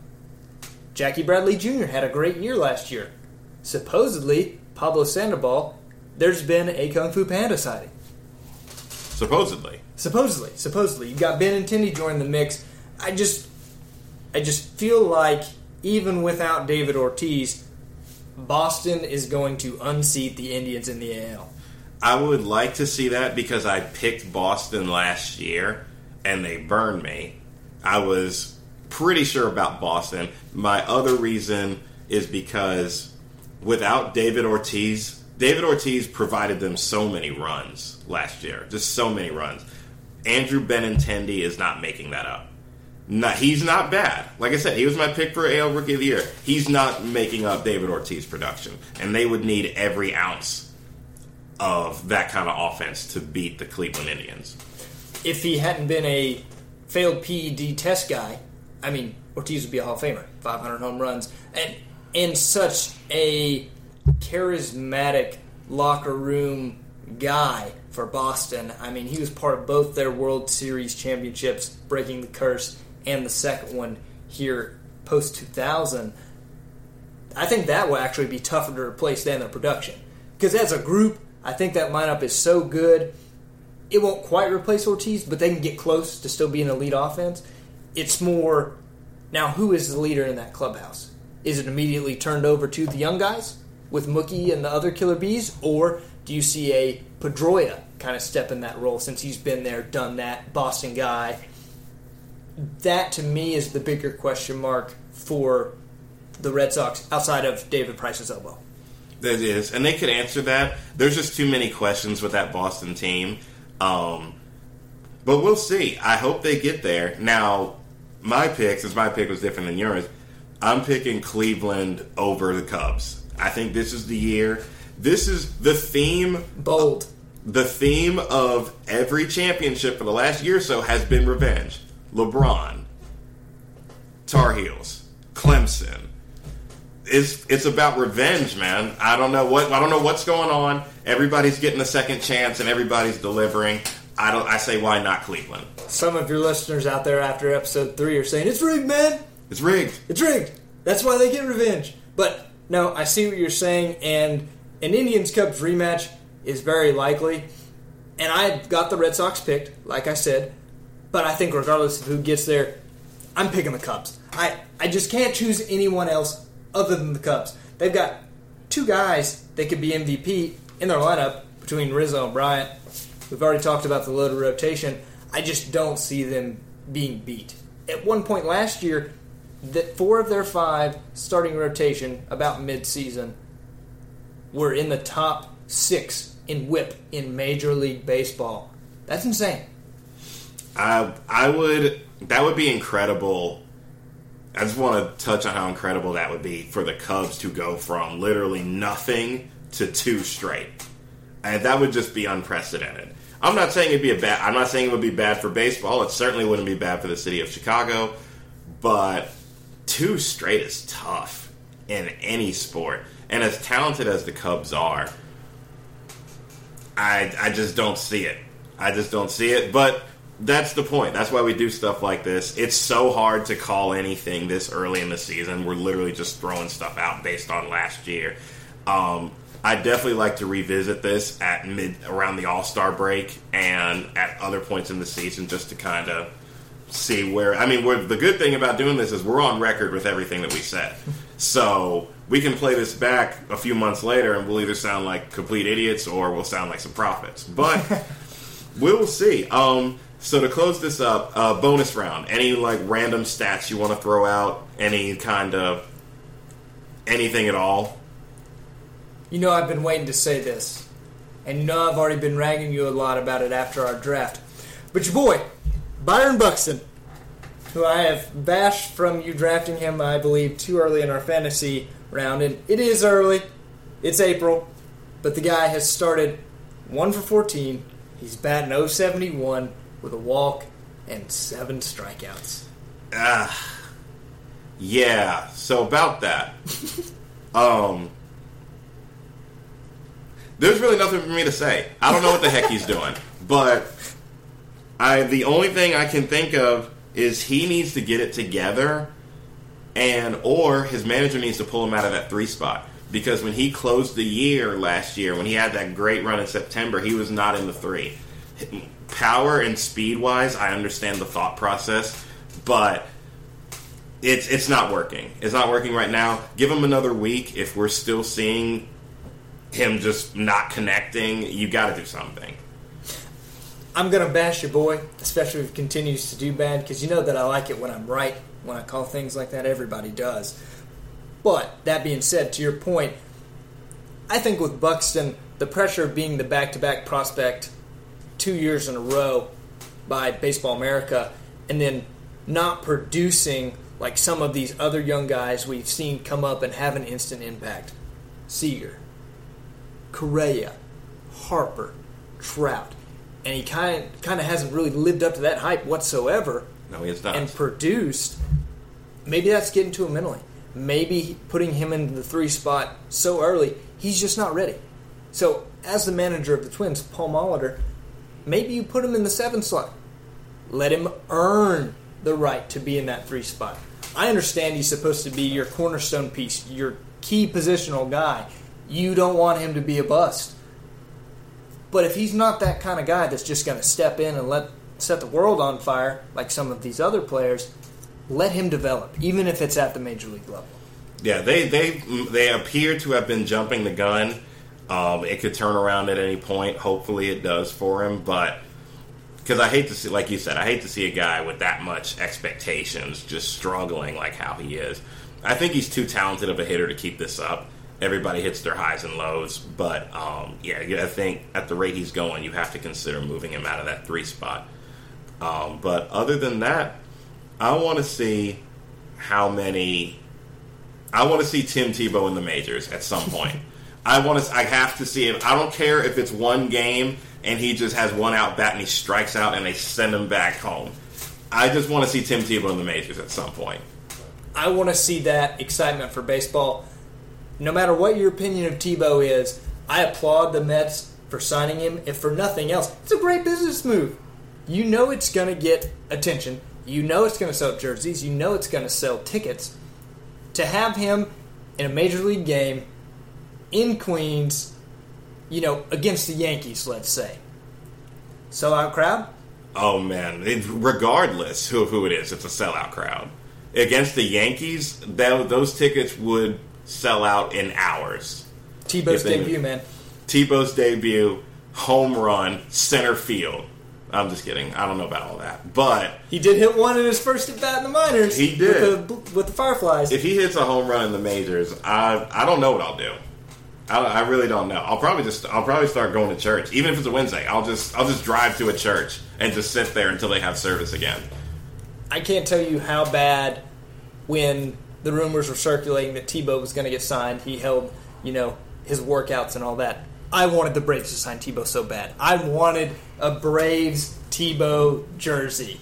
Jackie Bradley Jr. had a great year last year. Supposedly, Pablo Sandoval, there's been a Kung Fu Panda sighting. Supposedly. Supposedly, supposedly, you've got Ben and Benintendi joining the mix. I just, I just feel like even without David Ortiz, Boston is going to unseat the Indians in the AL. I would like to see that because I picked Boston last year and they burned me. I was pretty sure about Boston. My other reason is because without David Ortiz, David Ortiz provided them so many runs last year, just so many runs. Andrew Benintendi is not making that up. Not, he's not bad. Like I said, he was my pick for AL Rookie of the Year. He's not making up David Ortiz production, and they would need every ounce of that kind of offense to beat the Cleveland Indians. If he hadn't been a failed PED test guy, I mean, Ortiz would be a Hall of Famer, 500 home runs, and and such a charismatic locker room guy for Boston. I mean, he was part of both their World Series championships, breaking the curse, and the second one here post 2000. I think that will actually be tougher to replace than their production. Because as a group, I think that lineup is so good. It won't quite replace Ortiz, but they can get close to still being an elite offense. It's more now who is the leader in that clubhouse? Is it immediately turned over to the young guys with Mookie and the other Killer Bees, or do you see a Pedroia kind of step in that role since he's been there, done that, Boston guy? That to me is the bigger question mark for the Red Sox outside of David Price's elbow. It is, and they could answer that. There's just too many questions with that Boston team. Um, but we'll see. I hope they get there. Now, my pick, since my pick was different than yours, I'm picking Cleveland over the Cubs. I think this is the year. This is the theme. Bold. The theme of every championship for the last year or so has been revenge. LeBron, Tar Heels, Clemson, it's it's about revenge, man. I don't know what I don't know what's going on. Everybody's getting a second chance and everybody's delivering. I don't. I say why not Cleveland? Some of your listeners out there after episode three are saying it's rigged, man. It's rigged. It's rigged. That's why they get revenge. But no, I see what you're saying, and an Indians Cubs rematch is very likely. And I got the Red Sox picked, like I said. But I think regardless of who gets there, I'm picking the Cubs. I, I just can't choose anyone else other than the Cubs. They've got two guys that could be MVP in their lineup between Rizzo and Bryant. We've already talked about the loaded rotation. I just don't see them being beat. At one point last year, that four of their five starting rotation about mid-season were in the top six in WHIP in Major League Baseball. That's insane. I I would that would be incredible I just want to touch on how incredible that would be for the Cubs to go from literally nothing to two straight. And that would just be unprecedented. I'm not saying it'd be a bad. I'm not saying it would be bad for baseball. It certainly wouldn't be bad for the city of Chicago, but two straight is tough in any sport. And as talented as the Cubs are, I I just don't see it. I just don't see it. But that's the point. That's why we do stuff like this. It's so hard to call anything this early in the season. We're literally just throwing stuff out based on last year. Um, I definitely like to revisit this at mid around the All Star break and at other points in the season just to kind of see where. I mean, the good thing about doing this is we're on record with everything that we said, so we can play this back a few months later and we'll either sound like complete idiots or we'll sound like some prophets. But we'll see. Um, so to close this up, uh, bonus round. Any like random stats you want to throw out? Any kind of anything at all? You know, I've been waiting to say this, and you know I've already been ragging you a lot about it after our draft. But your boy, Byron Buxton, who I have bashed from you drafting him, I believe, too early in our fantasy round, and it is early. It's April, but the guy has started one for 14. He's batting 071 with a walk and seven strikeouts. Ah, yeah. So about that, um, there's really nothing for me to say. I don't know what the heck he's doing, but I the only thing I can think of is he needs to get it together, and or his manager needs to pull him out of that three spot because when he closed the year last year, when he had that great run in September, he was not in the three power and speed wise, I understand the thought process, but it's it's not working. It's not working right now. Give him another week. If we're still seeing him just not connecting, you got to do something. I'm gonna bash your boy, especially if he continues to do bad, because you know that I like it when I'm right. When I call things like that, everybody does. But that being said, to your point, I think with Buxton, the pressure of being the back-to-back prospect two years in a row by Baseball America and then not producing like some of these other young guys we've seen come up and have an instant impact. Seager, Correa, Harper, Trout. And he kind of, kind of hasn't really lived up to that hype whatsoever. No, he has not. And produced. Maybe that's getting to him mentally. Maybe putting him in the three spot so early, he's just not ready. So, as the manager of the Twins, Paul Molitor, Maybe you put him in the seven slot. Let him earn the right to be in that three spot. I understand he's supposed to be your cornerstone piece, your key positional guy. You don't want him to be a bust. But if he's not that kind of guy that's just going to step in and let set the world on fire like some of these other players, let him develop, even if it's at the major league level. Yeah, they they they appear to have been jumping the gun. Um, it could turn around at any point. Hopefully, it does for him. But because I hate to see, like you said, I hate to see a guy with that much expectations just struggling like how he is. I think he's too talented of a hitter to keep this up. Everybody hits their highs and lows, but um, yeah, I think at the rate he's going, you have to consider moving him out of that three spot. Um, but other than that, I want to see how many. I want to see Tim Tebow in the majors at some point. I want to. I have to see him. I don't care if it's one game and he just has one out bat and he strikes out and they send him back home. I just want to see Tim Tebow in the majors at some point. I want to see that excitement for baseball. No matter what your opinion of Tebow is, I applaud the Mets for signing him. If for nothing else, it's a great business move. You know it's going to get attention. You know it's going to sell jerseys. You know it's going to sell tickets. To have him in a major league game in Queens, you know, against the Yankees, let's say. Sellout crowd? Oh man, it, regardless who who it is, it's a sellout crowd against the Yankees, that, those tickets would sell out in hours. Tebow's debut, man. Tebow's debut, home run, center field. I'm just kidding. I don't know about all that, but he did hit one in his first at bat in the minors. He did with the, with the Fireflies. If he hits a home run in the majors, I I don't know what I'll do. I, I really don't know. I'll probably just I'll probably start going to church, even if it's a Wednesday. I'll just I'll just drive to a church and just sit there until they have service again. I can't tell you how bad when the rumors were circulating that Tebow was going to get signed. He held, you know, his workouts and all that. I wanted the Braves to sign Tebow so bad. I wanted a Braves Tebow jersey.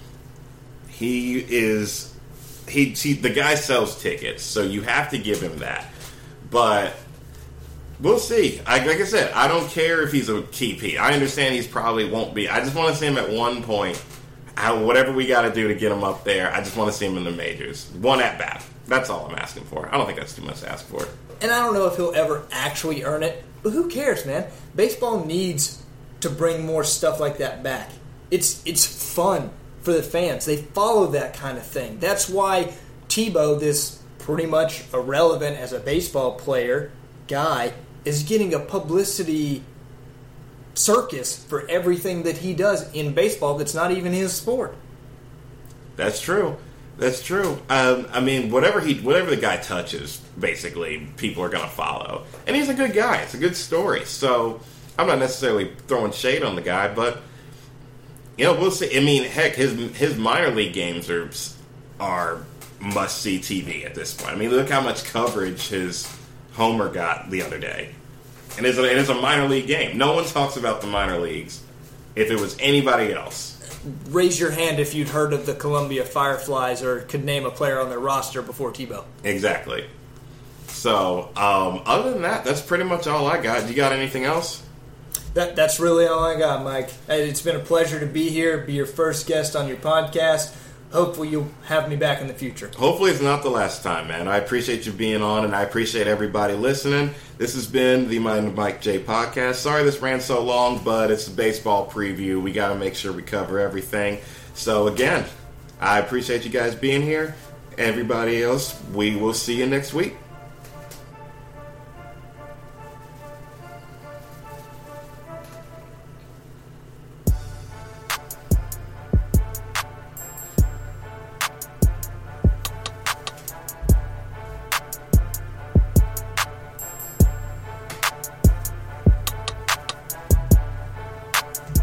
He is he, he the guy sells tickets, so you have to give him that. But we'll see. I, like I said, I don't care if he's a key I understand he's probably won't be. I just want to see him at one point I, whatever we got to do to get him up there, I just want to see him in the majors. One at bat. That's all I'm asking for. I don't think that's too much to ask for. And I don't know if he'll ever actually earn it, but who cares, man? Baseball needs to bring more stuff like that back. It's it's fun for the fans. They follow that kind of thing. That's why Tebow, this pretty much irrelevant as a baseball player guy, is getting a publicity circus for everything that he does in baseball that's not even his sport. That's true. That's true. Um, I mean, whatever he, whatever the guy touches, basically, people are going to follow. And he's a good guy. It's a good story. So I'm not necessarily throwing shade on the guy, but you know, we'll see. I mean, heck, his his minor league games are are must see TV at this point. I mean, look how much coverage his homer got the other day and it's a, it is a minor league game. No one talks about the minor leagues. If it was anybody else, raise your hand if you'd heard of the Columbia Fireflies or could name a player on their roster before Tebow. Exactly. So, um, other than that, that's pretty much all I got. You got anything else? That, that's really all I got, Mike. It's been a pleasure to be here, be your first guest on your podcast hopefully you'll have me back in the future. Hopefully it's not the last time, man. I appreciate you being on, and I appreciate everybody listening. This has been the Mind of Mike J podcast. Sorry this ran so long, but it's a baseball preview. We got to make sure we cover everything. So again, I appreciate you guys being here. Everybody else, we will see you next week.